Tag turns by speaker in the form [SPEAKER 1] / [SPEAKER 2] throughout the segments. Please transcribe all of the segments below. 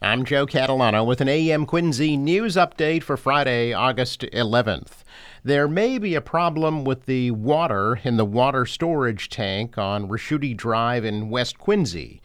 [SPEAKER 1] I'm Joe Catalano with an AM Quincy news update for Friday, August 11th. There may be a problem with the water in the water storage tank on Ricciuti Drive in West Quincy.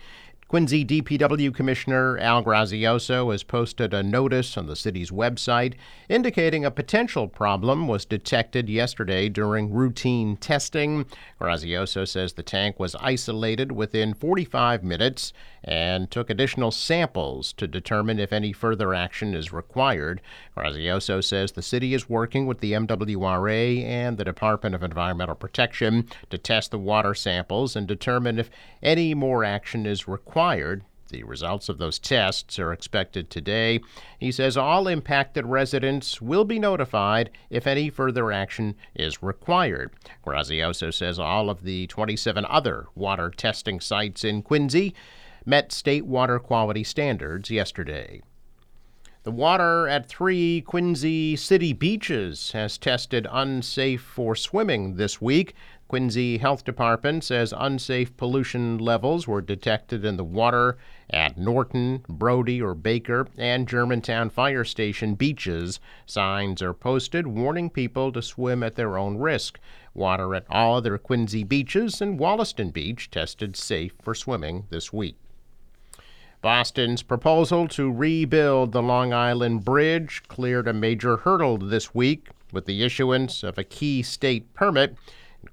[SPEAKER 1] Quincy DPW Commissioner Al Grazioso has posted a notice on the city's website indicating a potential problem was detected yesterday during routine testing. Grazioso says the tank was isolated within 45 minutes and took additional samples to determine if any further action is required. Grazioso says the city is working with the MWRA and the Department of Environmental Protection to test the water samples and determine if any more action is required. The results of those tests are expected today. He says all impacted residents will be notified if any further action is required. Grazioso says all of the 27 other water testing sites in Quincy met state water quality standards yesterday. The water at three Quincy city beaches has tested unsafe for swimming this week. Quincy Health Department says unsafe pollution levels were detected in the water at Norton, Brody, or Baker, and Germantown Fire Station beaches. Signs are posted warning people to swim at their own risk. Water at all other Quincy beaches and Wollaston Beach tested safe for swimming this week. Boston's proposal to rebuild the Long Island Bridge cleared a major hurdle this week with the issuance of a key state permit.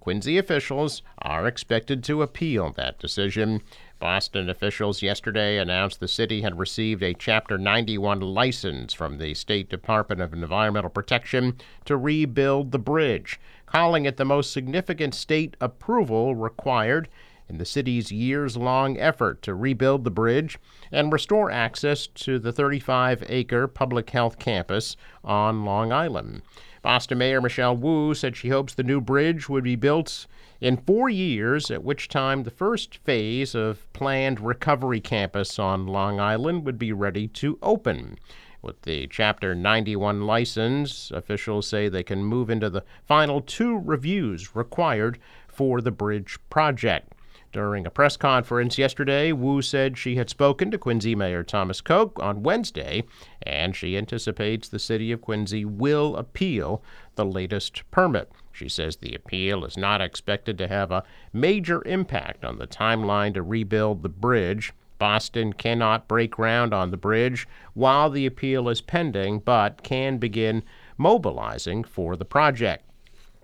[SPEAKER 1] Quincy officials are expected to appeal that decision. Boston officials yesterday announced the city had received a Chapter 91 license from the State Department of Environmental Protection to rebuild the bridge, calling it the most significant state approval required in the city's years long effort to rebuild the bridge and restore access to the 35 acre public health campus on Long Island. Boston Mayor Michelle Wu said she hopes the new bridge would be built in four years, at which time the first phase of planned recovery campus on Long Island would be ready to open. With the Chapter 91 license, officials say they can move into the final two reviews required for the bridge project. During a press conference yesterday, Wu said she had spoken to Quincy Mayor Thomas Koch on Wednesday, and she anticipates the city of Quincy will appeal the latest permit. She says the appeal is not expected to have a major impact on the timeline to rebuild the bridge. Boston cannot break ground on the bridge while the appeal is pending, but can begin mobilizing for the project.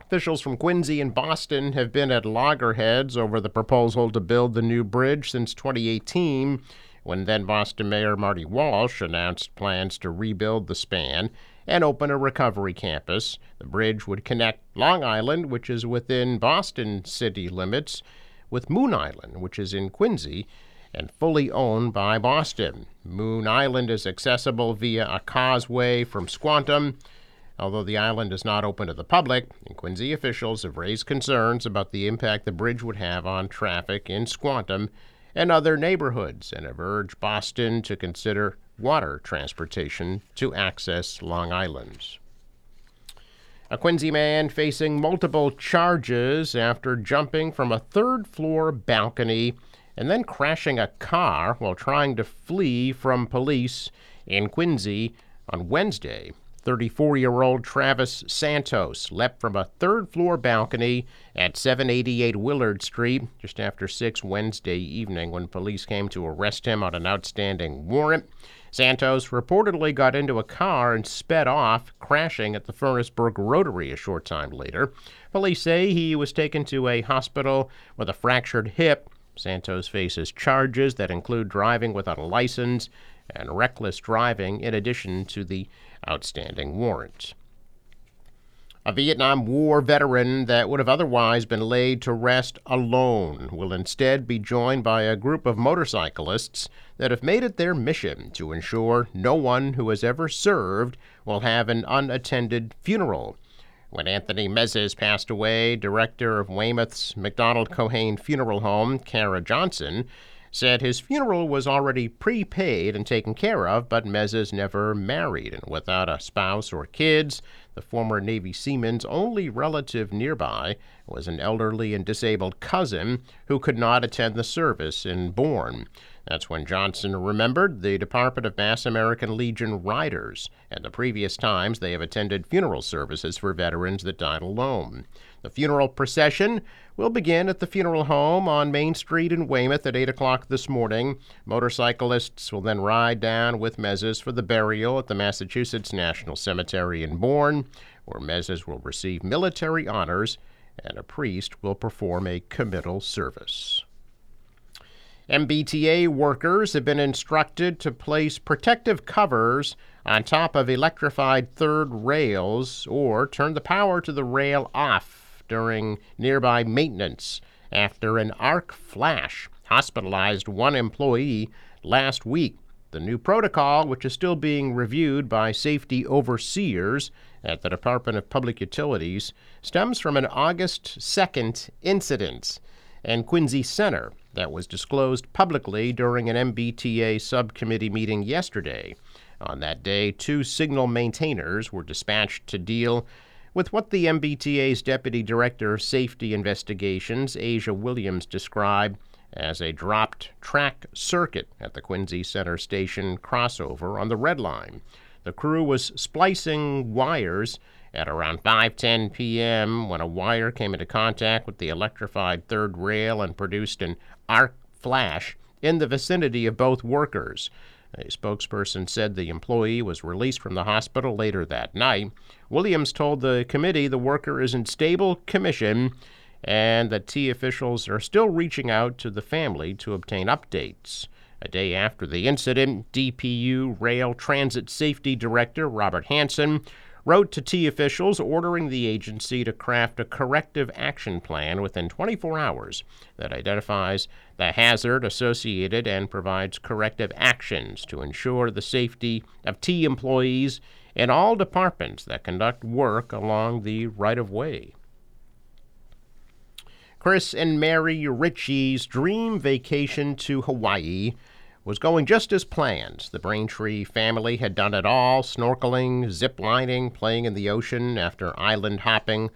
[SPEAKER 1] Officials from Quincy and Boston have been at loggerheads over the proposal to build the new bridge since 2018, when then Boston Mayor Marty Walsh announced plans to rebuild the span and open a recovery campus. The bridge would connect Long Island, which is within Boston city limits, with Moon Island, which is in Quincy and fully owned by Boston. Moon Island is accessible via a causeway from Squantum Although the island is not open to the public, Quincy officials have raised concerns about the impact the bridge would have on traffic in Squantum and other neighborhoods and have urged Boston to consider water transportation to access Long Island. A Quincy man facing multiple charges after jumping from a third floor balcony and then crashing a car while trying to flee from police in Quincy on Wednesday. 34 year old Travis Santos leapt from a third floor balcony at 788 Willard Street just after 6 Wednesday evening when police came to arrest him on an outstanding warrant. Santos reportedly got into a car and sped off, crashing at the Furnace-Brook Rotary a short time later. Police say he was taken to a hospital with a fractured hip. Santos faces charges that include driving without a license and reckless driving, in addition to the outstanding warrant. A Vietnam War veteran that would have otherwise been laid to rest alone will instead be joined by a group of motorcyclists that have made it their mission to ensure no one who has ever served will have an unattended funeral. When Anthony Mezes passed away, director of Weymouth's McDonald Keohane Funeral Home, Kara Johnson, said his funeral was already prepaid and taken care of, but Mezes never married, and without a spouse or kids, the former Navy seaman's only relative nearby was an elderly and disabled cousin who could not attend the service in Bourne. That's when Johnson remembered the Department of Mass American Legion riders and the previous times they have attended funeral services for veterans that died alone. The funeral procession will begin at the funeral home on Main Street in Weymouth at 8 o'clock this morning. Motorcyclists will then ride down with Mezes for the burial at the Massachusetts National Cemetery in Bourne, where Mezes will receive military honors and a priest will perform a committal service. MBTA workers have been instructed to place protective covers on top of electrified third rails or turn the power to the rail off during nearby maintenance after an arc flash hospitalized one employee last week. The new protocol, which is still being reviewed by safety overseers at the Department of Public Utilities, stems from an August 2nd incident and Quincy Center that was disclosed publicly during an MBTA subcommittee meeting yesterday. On that day, two signal maintainers were dispatched to deal with what the MBTA's Deputy Director of Safety Investigations, Asia Williams, described as a dropped track circuit at the Quincy Center Station crossover on the Red Line. The crew was splicing wires at around 5:10 p.m. when a wire came into contact with the electrified third rail and produced an arc flash in the vicinity of both workers. A spokesperson said the employee was released from the hospital later that night. Williams told the committee the worker is in stable commission and that T officials are still reaching out to the family to obtain updates. A day after the incident, DPU Rail Transit Safety Director Robert Hanson wrote to T officials ordering the agency to craft a corrective action plan within 24 hours that identifies the hazard associated and provides corrective actions to ensure the safety of T employees in all departments that conduct work along the right of way. Chris and Mary Ritchie's dream vacation to Hawaii was going just as planned. The Braintree family had done it all snorkeling, zip lining, playing in the ocean after island hopping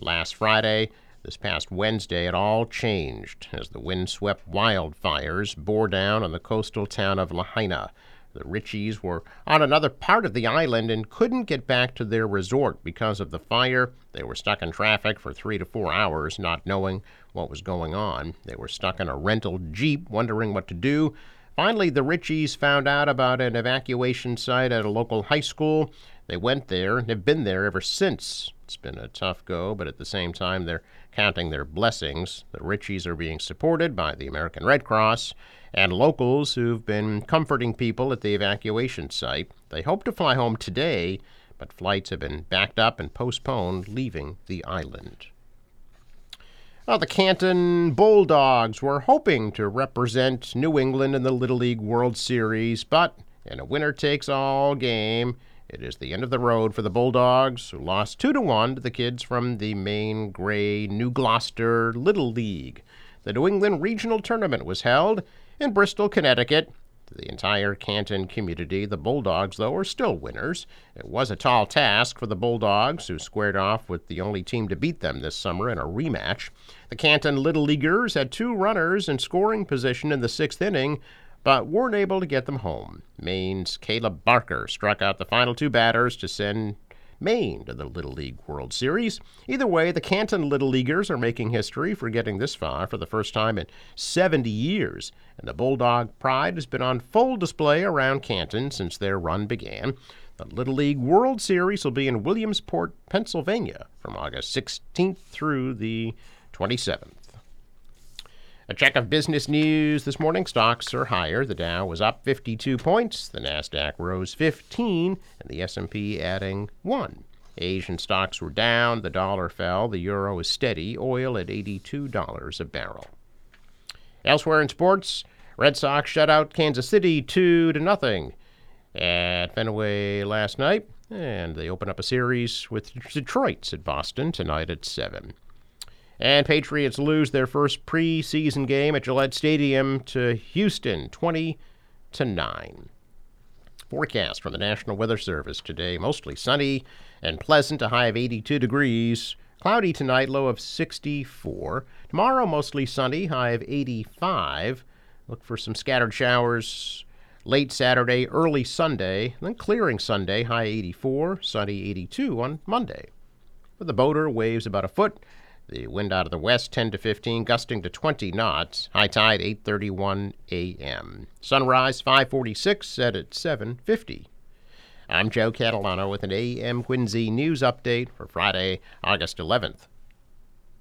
[SPEAKER 1] last Friday. This past Wednesday, it all changed as the windswept wildfires bore down on the coastal town of Lahaina. The Ritchies were on another part of the island and couldn't get back to their resort because of the fire. They were stuck in traffic for three to four hours, not knowing what was going on. They were stuck in a rental Jeep, wondering what to do. Finally, the Ritchies found out about an evacuation site at a local high school. They went there and have been there ever since. It's been a tough go, but at the same time, they're counting their blessings. The Ritchies are being supported by the American Red Cross and locals who've been comforting people at the evacuation site. They hope to fly home today, but flights have been backed up and postponed, leaving the island. The Canton Bulldogs were hoping to represent New England in the Little League World Series, but in a winner takes all game, it is the end of the road for the Bulldogs, who lost 2 to 1 to the kids from the Maine Gray New Gloucester Little League. The New England Regional Tournament was held in Bristol, Connecticut, the entire Canton community. The Bulldogs, though, are still winners. It was a tall task for the Bulldogs, who squared off with the only team to beat them this summer in a rematch. The Canton Little Leaguers had two runners in scoring position in the sixth inning, but weren't able to get them home. Maine's Caleb Barker struck out the final two batters to send Maine to the Little League World Series. Either way, the Canton Little Leaguers are making history for getting this far for the first time in 70 years, and the Bulldog pride has been on full display around Canton since their run began. The Little League World Series will be in Williamsport, Pennsylvania from August 16th through the 27th. A check of business news this morning. Stocks are higher. The Dow was up 52 points. The Nasdaq rose 15, and the S&P adding 1. Asian stocks were down. The dollar fell. The euro is steady. Oil at $82 a barrel. Elsewhere in sports, Red Sox shut out Kansas City 2 to nothing at Fenway last night, and they open up a series with Detroit's at Boston tonight at 7. And Patriots lose their first preseason game at Gillette Stadium to Houston 20 to 9. Forecast from the National Weather Service today mostly sunny and pleasant, a high of 82 degrees. Cloudy tonight, low of 64. Tomorrow, mostly sunny, high of 85. Look for some scattered showers late Saturday, early Sunday, then clearing Sunday, high 84, sunny 82 on Monday. For the boater, waves about a foot. The wind out of the west 10 to 15, gusting to 20 knots. High tide 8:31 a.m. Sunrise 5:46 set at 7:50. I'm Joe Catalano with an AM Quincy news update for Friday, August 11th.